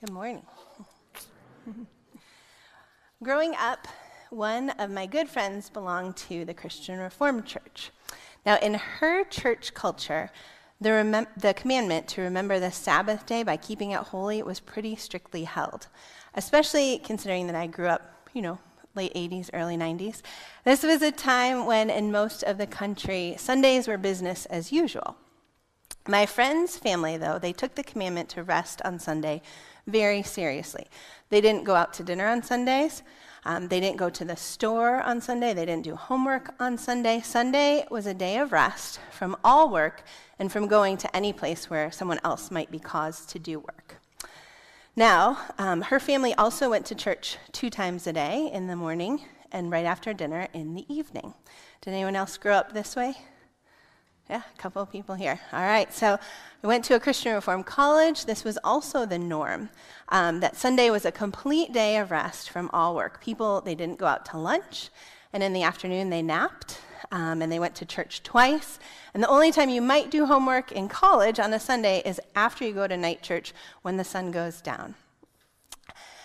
Good morning. Growing up, one of my good friends belonged to the Christian Reformed Church. Now, in her church culture, the, remem- the commandment to remember the Sabbath day by keeping it holy was pretty strictly held, especially considering that I grew up, you know, late 80s, early 90s. This was a time when, in most of the country, Sundays were business as usual. My friend's family, though, they took the commandment to rest on Sunday very seriously. They didn't go out to dinner on Sundays. Um, they didn't go to the store on Sunday. They didn't do homework on Sunday. Sunday was a day of rest from all work and from going to any place where someone else might be caused to do work. Now, um, her family also went to church two times a day in the morning and right after dinner in the evening. Did anyone else grow up this way? Yeah, a couple of people here. All right, so I went to a Christian Reformed college. This was also the norm. Um, that Sunday was a complete day of rest from all work. People, they didn't go out to lunch, and in the afternoon they napped, um, and they went to church twice. And the only time you might do homework in college on a Sunday is after you go to night church when the sun goes down.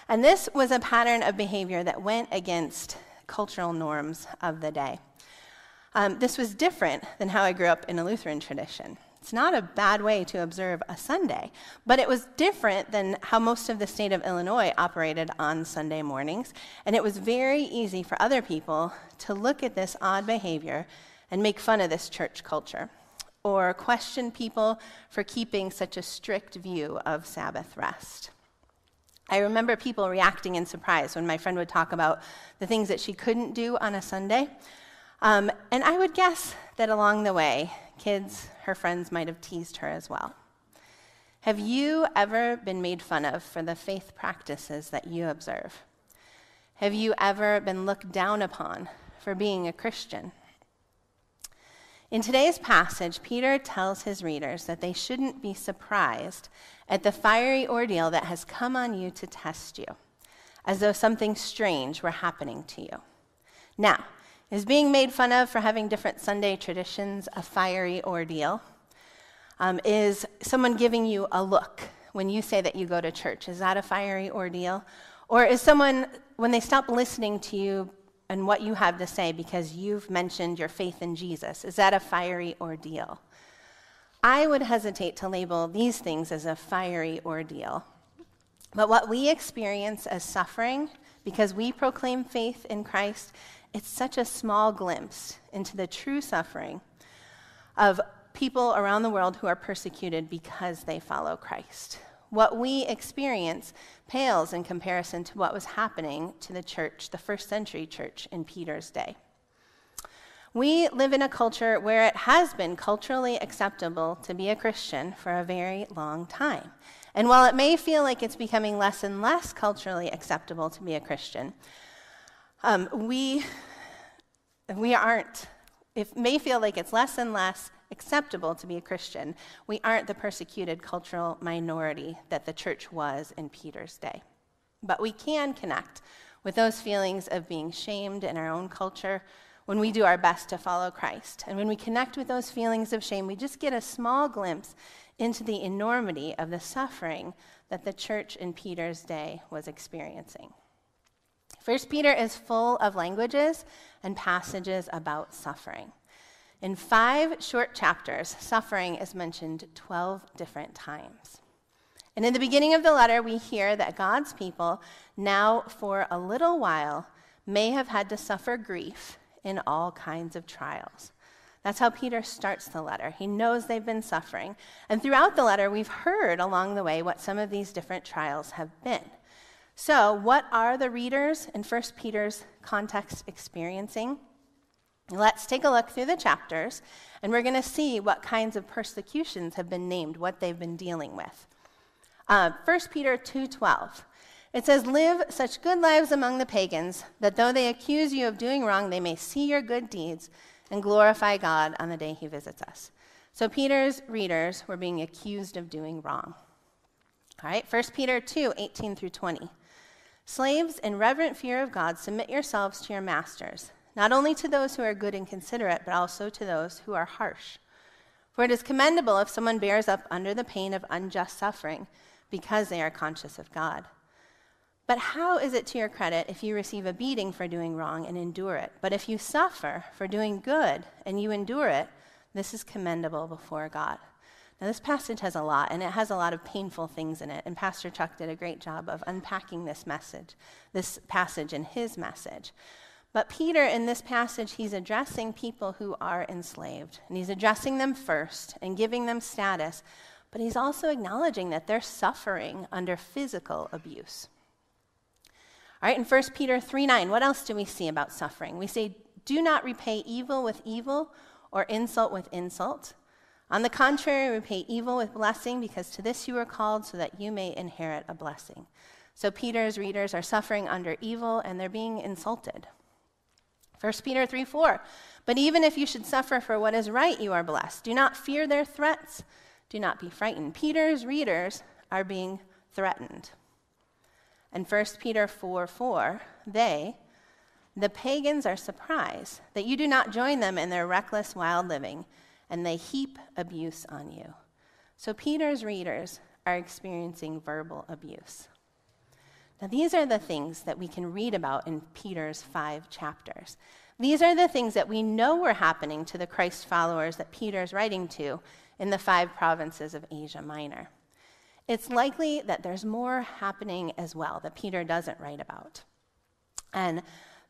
And this was a pattern of behavior that went against cultural norms of the day. Um, this was different than how I grew up in a Lutheran tradition. It's not a bad way to observe a Sunday, but it was different than how most of the state of Illinois operated on Sunday mornings, and it was very easy for other people to look at this odd behavior and make fun of this church culture, or question people for keeping such a strict view of Sabbath rest. I remember people reacting in surprise when my friend would talk about the things that she couldn't do on a Sunday. Um, and I would guess that along the way, kids, her friends, might have teased her as well. Have you ever been made fun of for the faith practices that you observe? Have you ever been looked down upon for being a Christian? In today's passage, Peter tells his readers that they shouldn't be surprised at the fiery ordeal that has come on you to test you, as though something strange were happening to you. Now, is being made fun of for having different Sunday traditions a fiery ordeal? Um, is someone giving you a look when you say that you go to church? Is that a fiery ordeal? Or is someone, when they stop listening to you and what you have to say because you've mentioned your faith in Jesus, is that a fiery ordeal? I would hesitate to label these things as a fiery ordeal. But what we experience as suffering because we proclaim faith in Christ it's such a small glimpse into the true suffering of people around the world who are persecuted because they follow Christ. What we experience pales in comparison to what was happening to the church, the first century church in Peter's day. We live in a culture where it has been culturally acceptable to be a Christian for a very long time. And while it may feel like it's becoming less and less culturally acceptable to be a Christian, um, we, we aren't, it may feel like it's less and less acceptable to be a Christian. We aren't the persecuted cultural minority that the church was in Peter's day. But we can connect with those feelings of being shamed in our own culture when we do our best to follow Christ. And when we connect with those feelings of shame, we just get a small glimpse into the enormity of the suffering that the church in Peter's day was experiencing. First Peter is full of languages and passages about suffering. In five short chapters, suffering is mentioned 12 different times. And in the beginning of the letter, we hear that God's people, now for a little while, may have had to suffer grief in all kinds of trials. That's how Peter starts the letter. He knows they've been suffering. And throughout the letter, we've heard along the way what some of these different trials have been. So, what are the readers in 1 Peter's context experiencing? Let's take a look through the chapters, and we're going to see what kinds of persecutions have been named, what they've been dealing with. Uh, 1 Peter 2:12. It says, "Live such good lives among the pagans that though they accuse you of doing wrong, they may see your good deeds and glorify God on the day he visits us." So Peter's readers were being accused of doing wrong. All right, 1 Peter 2, 18 through 20. Slaves, in reverent fear of God, submit yourselves to your masters, not only to those who are good and considerate, but also to those who are harsh. For it is commendable if someone bears up under the pain of unjust suffering, because they are conscious of God. But how is it to your credit if you receive a beating for doing wrong and endure it? But if you suffer for doing good and you endure it, this is commendable before God. Now, this passage has a lot, and it has a lot of painful things in it. And Pastor Chuck did a great job of unpacking this message, this passage in his message. But Peter, in this passage, he's addressing people who are enslaved. And he's addressing them first and giving them status, but he's also acknowledging that they're suffering under physical abuse. All right, in 1 Peter 3 9, what else do we see about suffering? We say, Do not repay evil with evil or insult with insult. On the contrary, repay evil with blessing, because to this you were called, so that you may inherit a blessing. So Peter's readers are suffering under evil and they're being insulted. 1 Peter 3 4. But even if you should suffer for what is right, you are blessed. Do not fear their threats. Do not be frightened. Peter's readers are being threatened. And 1 Peter 4 4, they, the pagans, are surprised that you do not join them in their reckless, wild living and they heap abuse on you. So Peter's readers are experiencing verbal abuse. Now, these are the things that we can read about in Peter's five chapters. These are the things that we know were happening to the Christ followers that Peter's writing to in the five provinces of Asia Minor. It's likely that there's more happening as well that Peter doesn't write about. And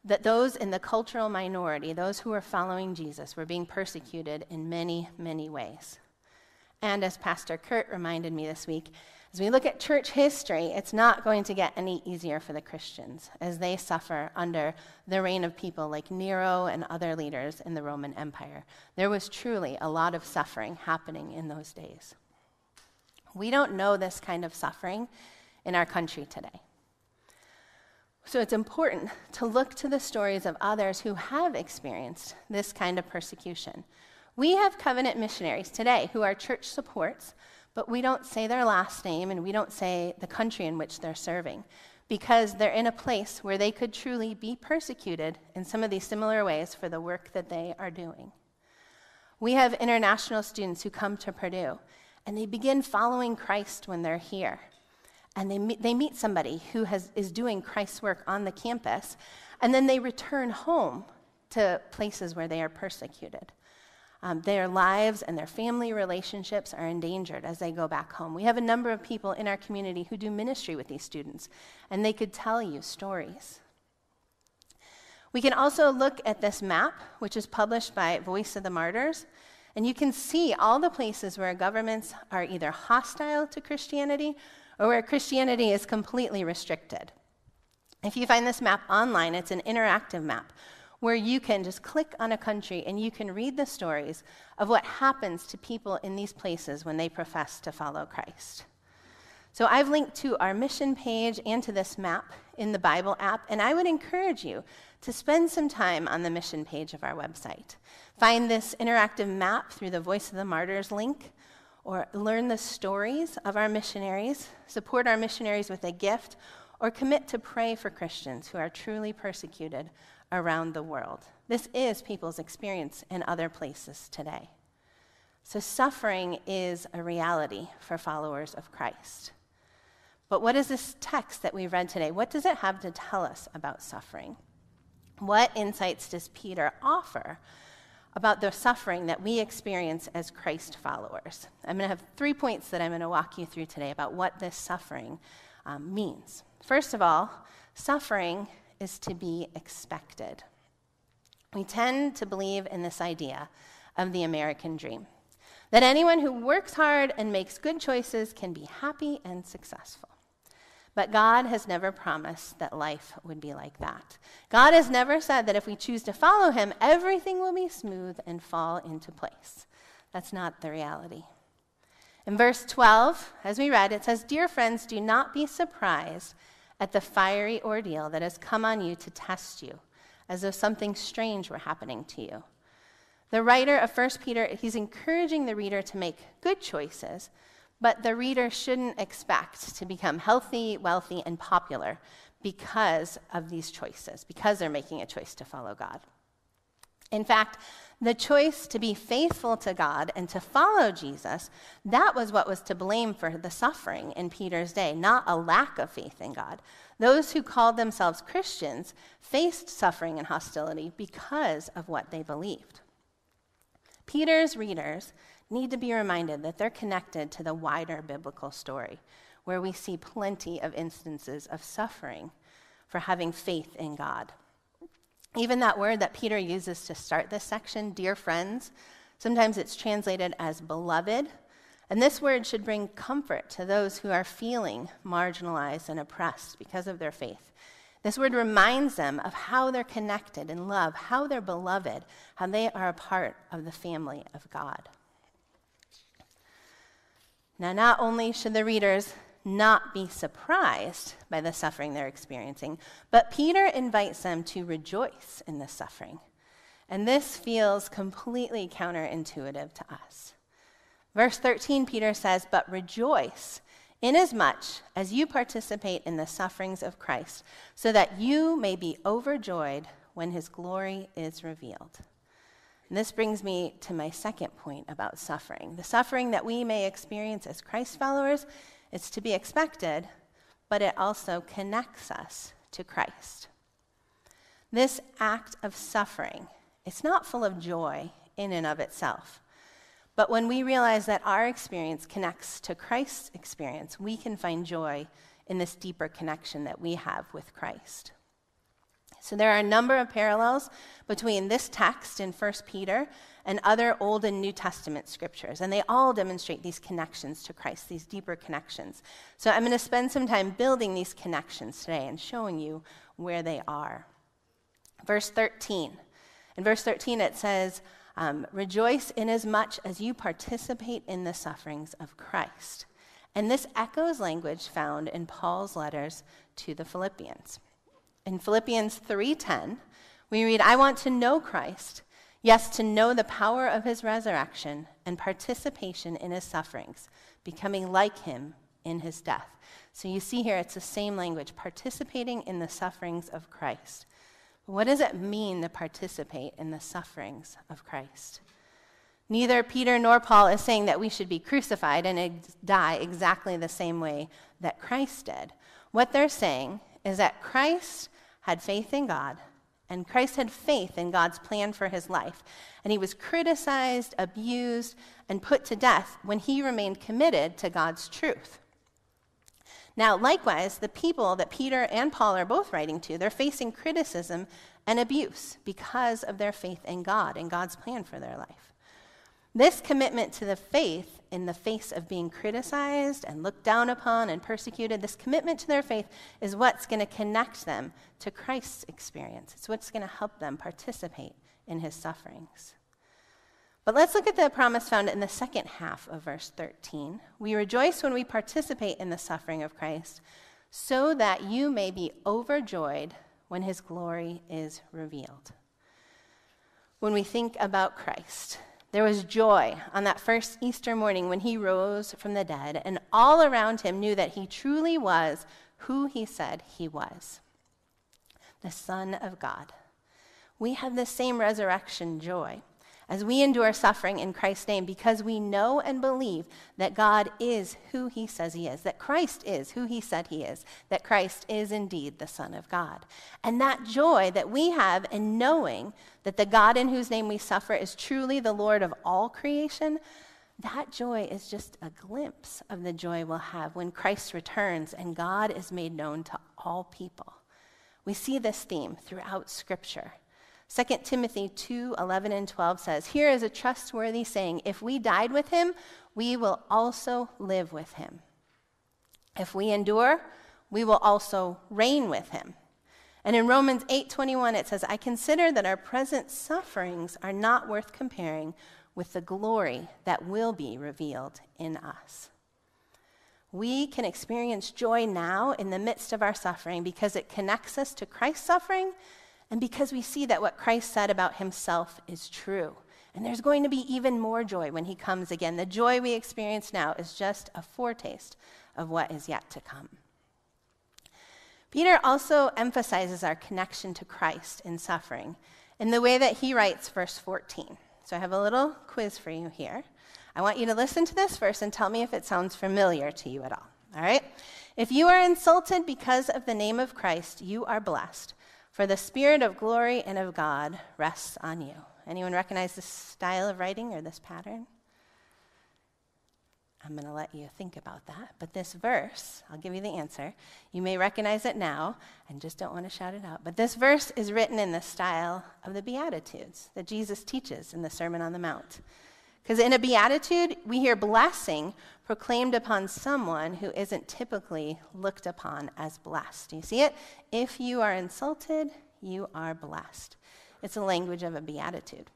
that those in the cultural minority, those who were following Jesus, were being persecuted in many, many ways. And as Pastor Kurt reminded me this week, as we look at church history, it's not going to get any easier for the Christians as they suffer under the reign of people like Nero and other leaders in the Roman Empire. There was truly a lot of suffering happening in those days. We don't know this kind of suffering in our country today. So it's important to look to the stories of others who have experienced this kind of persecution. We have covenant missionaries today who our church supports, but we don't say their last name and we don't say the country in which they're serving because they're in a place where they could truly be persecuted in some of these similar ways for the work that they are doing. We have international students who come to Purdue and they begin following Christ when they're here and they meet, they meet somebody who has, is doing Christ's work on the campus, and then they return home to places where they are persecuted. Um, their lives and their family relationships are endangered as they go back home. We have a number of people in our community who do ministry with these students, and they could tell you stories. We can also look at this map, which is published by Voice of the Martyrs, and you can see all the places where governments are either hostile to Christianity or where Christianity is completely restricted. If you find this map online, it's an interactive map where you can just click on a country and you can read the stories of what happens to people in these places when they profess to follow Christ. So I've linked to our mission page and to this map in the Bible app, and I would encourage you to spend some time on the mission page of our website. Find this interactive map through the Voice of the Martyrs link, or learn the stories of our missionaries, support our missionaries with a gift, or commit to pray for Christians who are truly persecuted around the world. This is people's experience in other places today. So, suffering is a reality for followers of Christ. But what is this text that we read today? What does it have to tell us about suffering? What insights does Peter offer about the suffering that we experience as Christ followers. I'm going to have three points that I'm going to walk you through today about what this suffering um, means. First of all, suffering is to be expected. We tend to believe in this idea of the American dream that anyone who works hard and makes good choices can be happy and successful. But God has never promised that life would be like that. God has never said that if we choose to follow Him, everything will be smooth and fall into place. That's not the reality. In verse 12, as we read, it says, Dear friends, do not be surprised at the fiery ordeal that has come on you to test you, as though something strange were happening to you. The writer of 1 Peter, he's encouraging the reader to make good choices but the reader shouldn't expect to become healthy, wealthy, and popular because of these choices, because they're making a choice to follow God. In fact, the choice to be faithful to God and to follow Jesus, that was what was to blame for the suffering in Peter's day, not a lack of faith in God. Those who called themselves Christians faced suffering and hostility because of what they believed. Peter's readers need to be reminded that they're connected to the wider biblical story, where we see plenty of instances of suffering for having faith in God. Even that word that Peter uses to start this section, dear friends, sometimes it's translated as beloved. And this word should bring comfort to those who are feeling marginalized and oppressed because of their faith. This word reminds them of how they're connected in love, how they're beloved, how they are a part of the family of God. Now, not only should the readers not be surprised by the suffering they're experiencing, but Peter invites them to rejoice in the suffering. And this feels completely counterintuitive to us. Verse 13, Peter says, But rejoice inasmuch as you participate in the sufferings of Christ, so that you may be overjoyed when his glory is revealed. And this brings me to my second point about suffering. The suffering that we may experience as Christ followers is to be expected, but it also connects us to Christ. This act of suffering, it's not full of joy in and of itself. But when we realize that our experience connects to Christ's experience, we can find joy in this deeper connection that we have with Christ. So there are a number of parallels between this text in 1 Peter and other Old and New Testament scriptures, and they all demonstrate these connections to Christ, these deeper connections. So I'm going to spend some time building these connections today and showing you where they are. Verse 13. In verse 13, it says, um, Rejoice inasmuch as you participate in the sufferings of Christ. And this echoes language found in Paul's letters to the Philippians. In Philippians 3:10, we read, "I want to know Christ, yes, to know the power of his resurrection and participation in his sufferings, becoming like him in his death." So you see here it's the same language, participating in the sufferings of Christ. What does it mean to participate in the sufferings of Christ? Neither Peter nor Paul is saying that we should be crucified and die exactly the same way that Christ did. What they're saying is that Christ had faith in God, and Christ had faith in God's plan for his life. And he was criticized, abused, and put to death when he remained committed to God's truth. Now, likewise, the people that Peter and Paul are both writing to, they're facing criticism and abuse because of their faith in God and God's plan for their life. This commitment to the faith in the face of being criticized and looked down upon and persecuted, this commitment to their faith is what's going to connect them to Christ's experience. It's what's going to help them participate in his sufferings. But let's look at the promise found in the second half of verse 13. We rejoice when we participate in the suffering of Christ, so that you may be overjoyed when his glory is revealed. When we think about Christ, there was joy on that first Easter morning when he rose from the dead, and all around him knew that he truly was who he said he was the Son of God. We have the same resurrection joy as we endure suffering in Christ's name because we know and believe that God is who he says he is, that Christ is who he said he is, that Christ is indeed the Son of God. And that joy that we have in knowing that the God in whose name we suffer is truly the Lord of all creation, that joy is just a glimpse of the joy we'll have when Christ returns and God is made known to all people. We see this theme throughout Scripture. 2 Timothy 2 11 and 12 says, Here is a trustworthy saying if we died with him, we will also live with him. If we endure, we will also reign with him. And in Romans 8:21 it says, "I consider that our present sufferings are not worth comparing with the glory that will be revealed in us." We can experience joy now in the midst of our suffering because it connects us to Christ's suffering and because we see that what Christ said about himself is true. And there's going to be even more joy when he comes again. The joy we experience now is just a foretaste of what is yet to come. Peter also emphasizes our connection to Christ in suffering in the way that he writes verse 14. So I have a little quiz for you here. I want you to listen to this verse and tell me if it sounds familiar to you at all. All right? If you are insulted because of the name of Christ, you are blessed, for the Spirit of glory and of God rests on you. Anyone recognize this style of writing or this pattern? I'm going to let you think about that. But this verse, I'll give you the answer. You may recognize it now and just don't want to shout it out. But this verse is written in the style of the Beatitudes that Jesus teaches in the Sermon on the Mount. Because in a beatitude, we hear blessing proclaimed upon someone who isn't typically looked upon as blessed. Do you see it? If you are insulted, you are blessed. It's a language of a beatitude.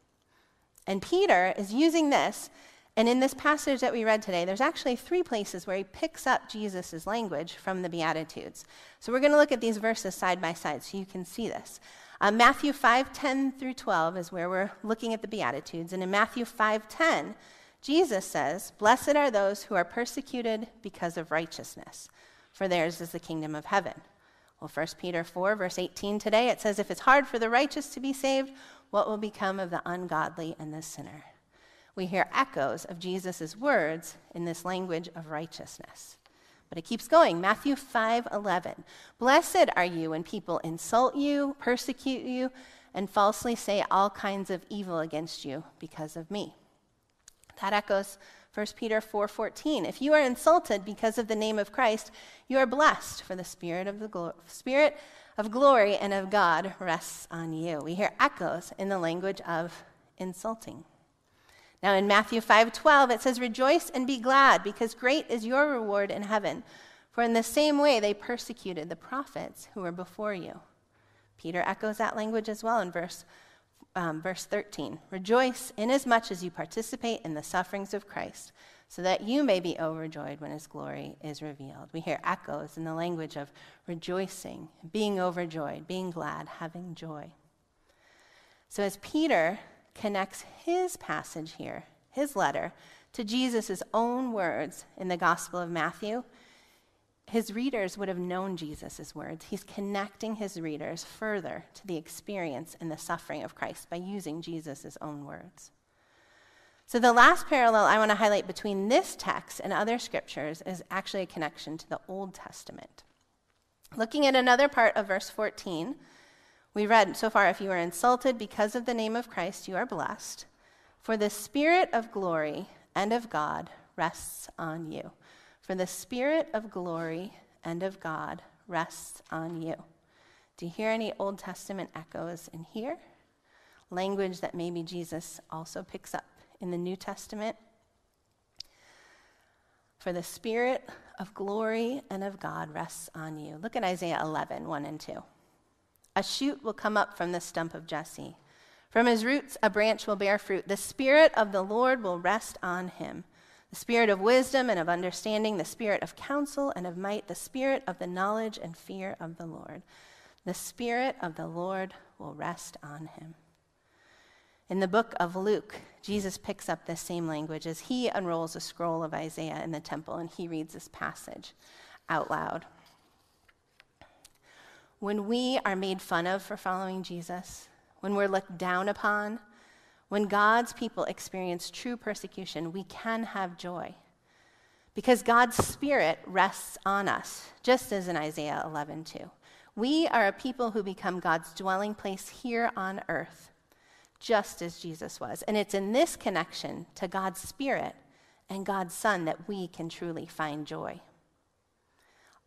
And Peter is using this, and in this passage that we read today, there's actually three places where he picks up Jesus' language from the Beatitudes. So we're going to look at these verses side by side so you can see this. Uh, Matthew 5 10 through 12 is where we're looking at the Beatitudes. And in Matthew 5 10, Jesus says, Blessed are those who are persecuted because of righteousness, for theirs is the kingdom of heaven. Well, 1 Peter 4, verse 18 today, it says, If it's hard for the righteous to be saved, what will become of the ungodly and the sinner? We hear echoes of Jesus' words in this language of righteousness. But it keeps going. Matthew 5 11. Blessed are you when people insult you, persecute you, and falsely say all kinds of evil against you because of me. That echoes 1 Peter 4:14. If you are insulted because of the name of Christ, you are blessed, for the spirit of the glo- spirit of glory and of God rests on you. We hear echoes in the language of insulting. Now in Matthew 5:12 it says rejoice and be glad because great is your reward in heaven for in the same way they persecuted the prophets who were before you. Peter echoes that language as well in verse um, verse 13. Rejoice inasmuch as you participate in the sufferings of Christ, so that you may be overjoyed when his glory is revealed. We hear echoes in the language of rejoicing, being overjoyed, being glad, having joy. So as Peter connects his passage here, his letter, to Jesus' own words in the Gospel of Matthew, his readers would have known Jesus' words. He's connecting his readers further to the experience and the suffering of Christ by using Jesus' own words. So, the last parallel I want to highlight between this text and other scriptures is actually a connection to the Old Testament. Looking at another part of verse 14, we read so far if you are insulted because of the name of Christ, you are blessed, for the Spirit of glory and of God rests on you. For the Spirit of glory and of God rests on you. Do you hear any Old Testament echoes in here? Language that maybe Jesus also picks up in the New Testament. For the Spirit of glory and of God rests on you. Look at Isaiah 11, 1 and 2. A shoot will come up from the stump of Jesse. From his roots, a branch will bear fruit. The Spirit of the Lord will rest on him the spirit of wisdom and of understanding, the spirit of counsel and of might, the spirit of the knowledge and fear of the Lord. The spirit of the Lord will rest on him. In the book of Luke, Jesus picks up this same language as he unrolls a scroll of Isaiah in the temple and he reads this passage out loud. When we are made fun of for following Jesus, when we're looked down upon, when God's people experience true persecution, we can have joy. Because God's Spirit rests on us, just as in Isaiah 11, 2. We are a people who become God's dwelling place here on earth, just as Jesus was. And it's in this connection to God's Spirit and God's Son that we can truly find joy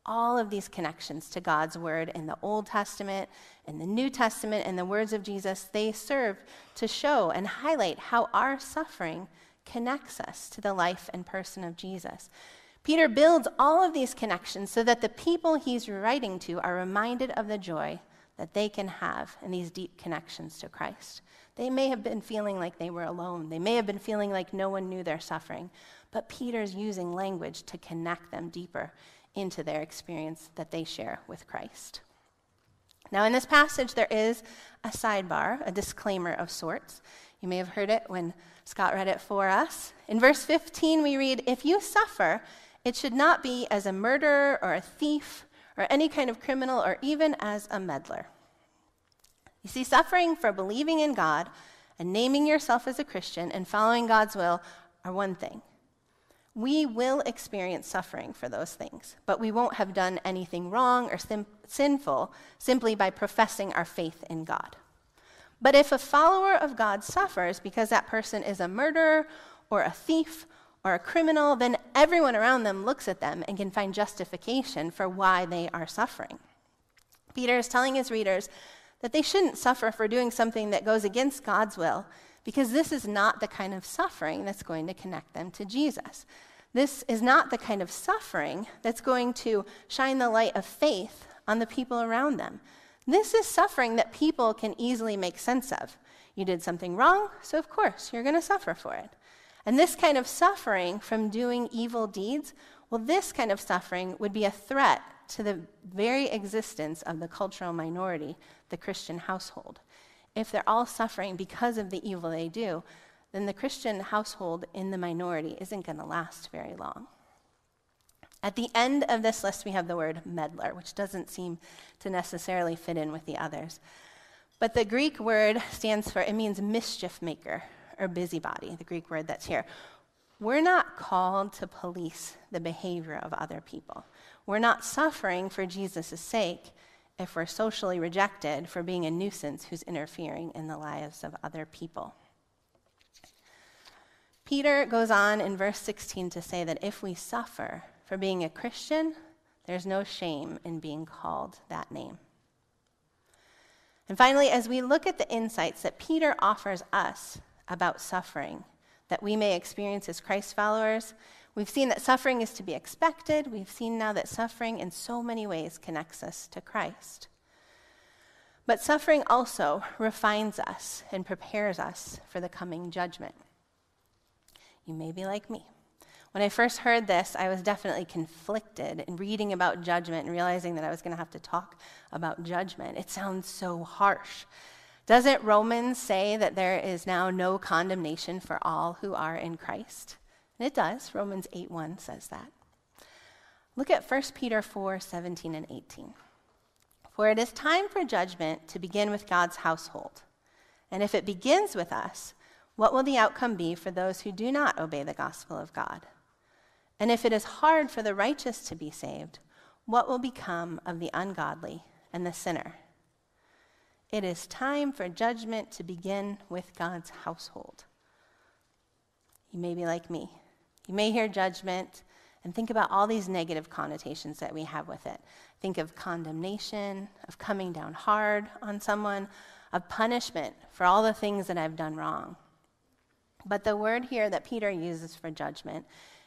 all of these connections to God's word in the Old Testament, in the New Testament, and the words of Jesus, they serve to show and highlight how our suffering connects us to the life and person of Jesus. Peter builds all of these connections so that the people he's writing to are reminded of the joy that they can have in these deep connections to Christ. They may have been feeling like they were alone. They may have been feeling like no one knew their suffering. But Peter's using language to connect them deeper into their experience that they share with Christ. Now, in this passage, there is a sidebar, a disclaimer of sorts. You may have heard it when Scott read it for us. In verse 15, we read, If you suffer, it should not be as a murderer or a thief or any kind of criminal or even as a meddler. You see, suffering for believing in God and naming yourself as a Christian and following God's will are one thing. We will experience suffering for those things, but we won't have done anything wrong or sim- sinful simply by professing our faith in God. But if a follower of God suffers because that person is a murderer or a thief or a criminal, then everyone around them looks at them and can find justification for why they are suffering. Peter is telling his readers that they shouldn't suffer for doing something that goes against God's will, because this is not the kind of suffering that's going to connect them to Jesus. This is not the kind of suffering that's going to shine the light of faith on the people around them. This is suffering that people can easily make sense of. You did something wrong, so of course you're going to suffer for it. And this kind of suffering from doing evil deeds, well, this kind of suffering would be a threat to the very existence of the cultural minority, the Christian household. If they're all suffering because of the evil they do, then the Christian household in the minority isn't going to last very long. At the end of this list, we have the word meddler, which doesn't seem to necessarily fit in with the others. But the Greek word stands for, it means mischief maker or busybody, the Greek word that's here. We're not called to police the behavior of other people. We're not suffering for Jesus' sake if we're socially rejected for being a nuisance who's interfering in the lives of other people. Peter goes on in verse 16 to say that if we suffer for being a Christian, there's no shame in being called that name. And finally, as we look at the insights that Peter offers us about suffering that we may experience as Christ followers, we've seen that suffering is to be expected. We've seen now that suffering in so many ways connects us to Christ. But suffering also refines us and prepares us for the coming judgment. You may be like me. When I first heard this, I was definitely conflicted in reading about judgment and realizing that I was going to have to talk about judgment. It sounds so harsh. Doesn't Romans say that there is now no condemnation for all who are in Christ? And it does. Romans 8:1 says that. Look at 1 Peter 4, 17 and 18. For it is time for judgment to begin with God's household. And if it begins with us, what will the outcome be for those who do not obey the gospel of God? And if it is hard for the righteous to be saved, what will become of the ungodly and the sinner? It is time for judgment to begin with God's household. You may be like me. You may hear judgment and think about all these negative connotations that we have with it. Think of condemnation, of coming down hard on someone, of punishment for all the things that I've done wrong. But the word here that Peter uses for judgment,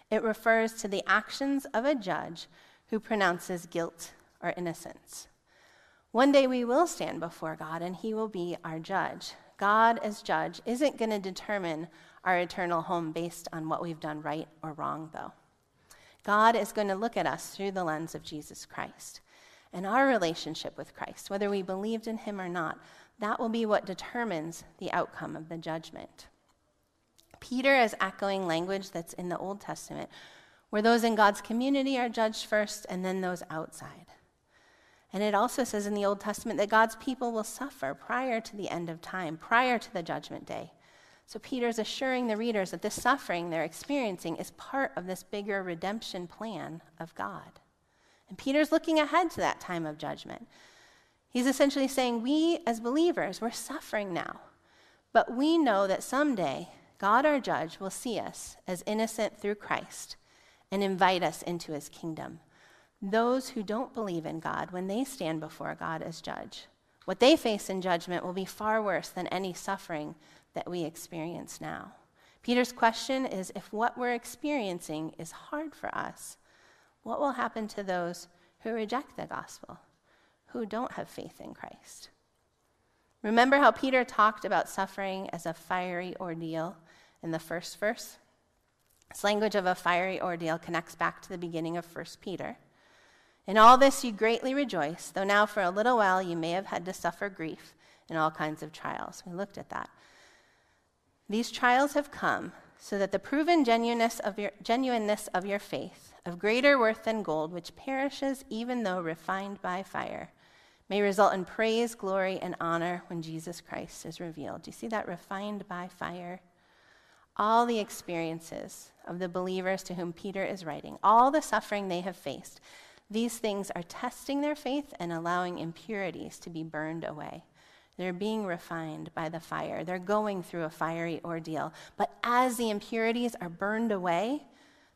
it refers to the actions of a judge who pronounces guilt or innocence. One day we will stand before God and he will be our judge. God, as judge, isn't going to determine our eternal home based on what we've done right or wrong, though. God is going to look at us through the lens of Jesus Christ. And our relationship with Christ, whether we believed in him or not, that will be what determines the outcome of the judgment. Peter is echoing language that's in the Old Testament, where those in God's community are judged first and then those outside. And it also says in the Old Testament that God's people will suffer prior to the end of time, prior to the judgment day. So Peter's assuring the readers that this suffering they're experiencing is part of this bigger redemption plan of God. And Peter's looking ahead to that time of judgment. He's essentially saying, We as believers, we're suffering now. But we know that someday God, our judge, will see us as innocent through Christ and invite us into his kingdom those who don't believe in God when they stand before God as judge. What they face in judgment will be far worse than any suffering that we experience now. Peter's question is if what we're experiencing is hard for us, what will happen to those who reject the gospel, who don't have faith in Christ? Remember how Peter talked about suffering as a fiery ordeal in the first verse? This language of a fiery ordeal connects back to the beginning of 1 Peter. In all this you greatly rejoice, though now for a little while you may have had to suffer grief in all kinds of trials. We looked at that. These trials have come so that the proven genuineness of your, genuineness of your faith, of greater worth than gold, which perishes even though refined by fire, may result in praise, glory, and honor when Jesus Christ is revealed. Do you see that refined by fire? All the experiences of the believers to whom Peter is writing, all the suffering they have faced, these things are testing their faith and allowing impurities to be burned away. They're being refined by the fire. They're going through a fiery ordeal. But as the impurities are burned away,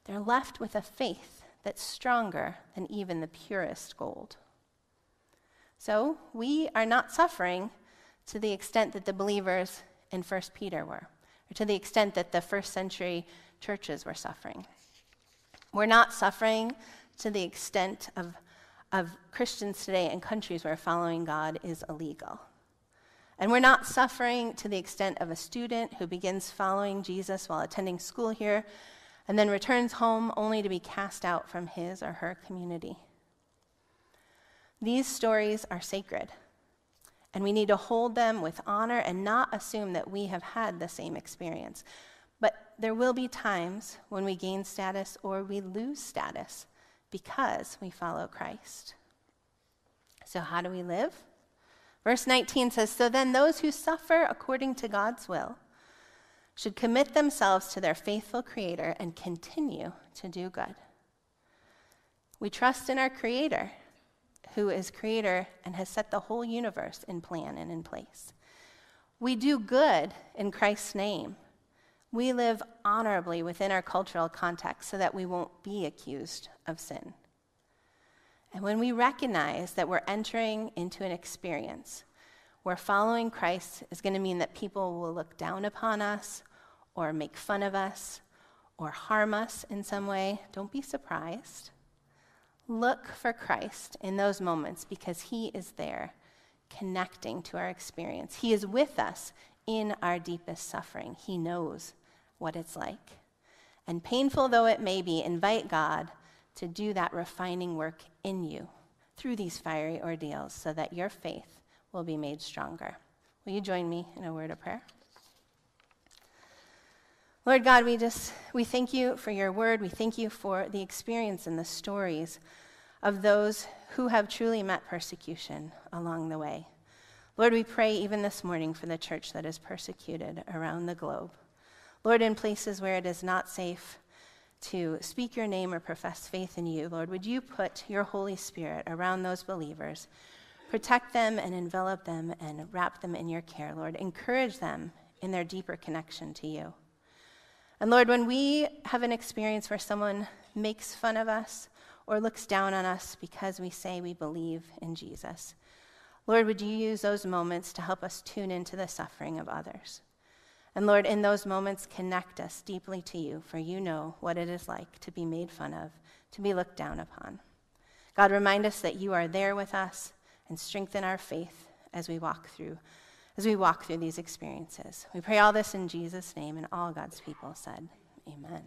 they're left with a faith that's stronger than even the purest gold. So we are not suffering to the extent that the believers in 1 Peter were, or to the extent that the first century churches were suffering. We're not suffering to the extent of, of Christians today in countries where following God is illegal. And we're not suffering to the extent of a student who begins following Jesus while attending school here and then returns home only to be cast out from his or her community. These stories are sacred, and we need to hold them with honor and not assume that we have had the same experience. But there will be times when we gain status or we lose status because we follow Christ. So, how do we live? Verse 19 says So then, those who suffer according to God's will should commit themselves to their faithful Creator and continue to do good. We trust in our Creator who is creator and has set the whole universe in plan and in place. We do good in Christ's name. We live honorably within our cultural context so that we won't be accused of sin. And when we recognize that we're entering into an experience where following Christ is going to mean that people will look down upon us or make fun of us or harm us in some way, don't be surprised. Look for Christ in those moments because He is there connecting to our experience. He is with us in our deepest suffering. He knows what it's like. And painful though it may be, invite God to do that refining work in you through these fiery ordeals so that your faith will be made stronger. Will you join me in a word of prayer? Lord God, we just we thank you for your word. We thank you for the experience and the stories of those who have truly met persecution along the way. Lord, we pray even this morning for the church that is persecuted around the globe. Lord, in places where it is not safe to speak your name or profess faith in you, Lord, would you put your Holy Spirit around those believers, protect them and envelop them and wrap them in your care, Lord. Encourage them in their deeper connection to you. And Lord, when we have an experience where someone makes fun of us or looks down on us because we say we believe in Jesus, Lord, would you use those moments to help us tune into the suffering of others? And Lord, in those moments, connect us deeply to you, for you know what it is like to be made fun of, to be looked down upon. God, remind us that you are there with us and strengthen our faith as we walk through as we walk through these experiences. We pray all this in Jesus' name, and all God's people said, Amen.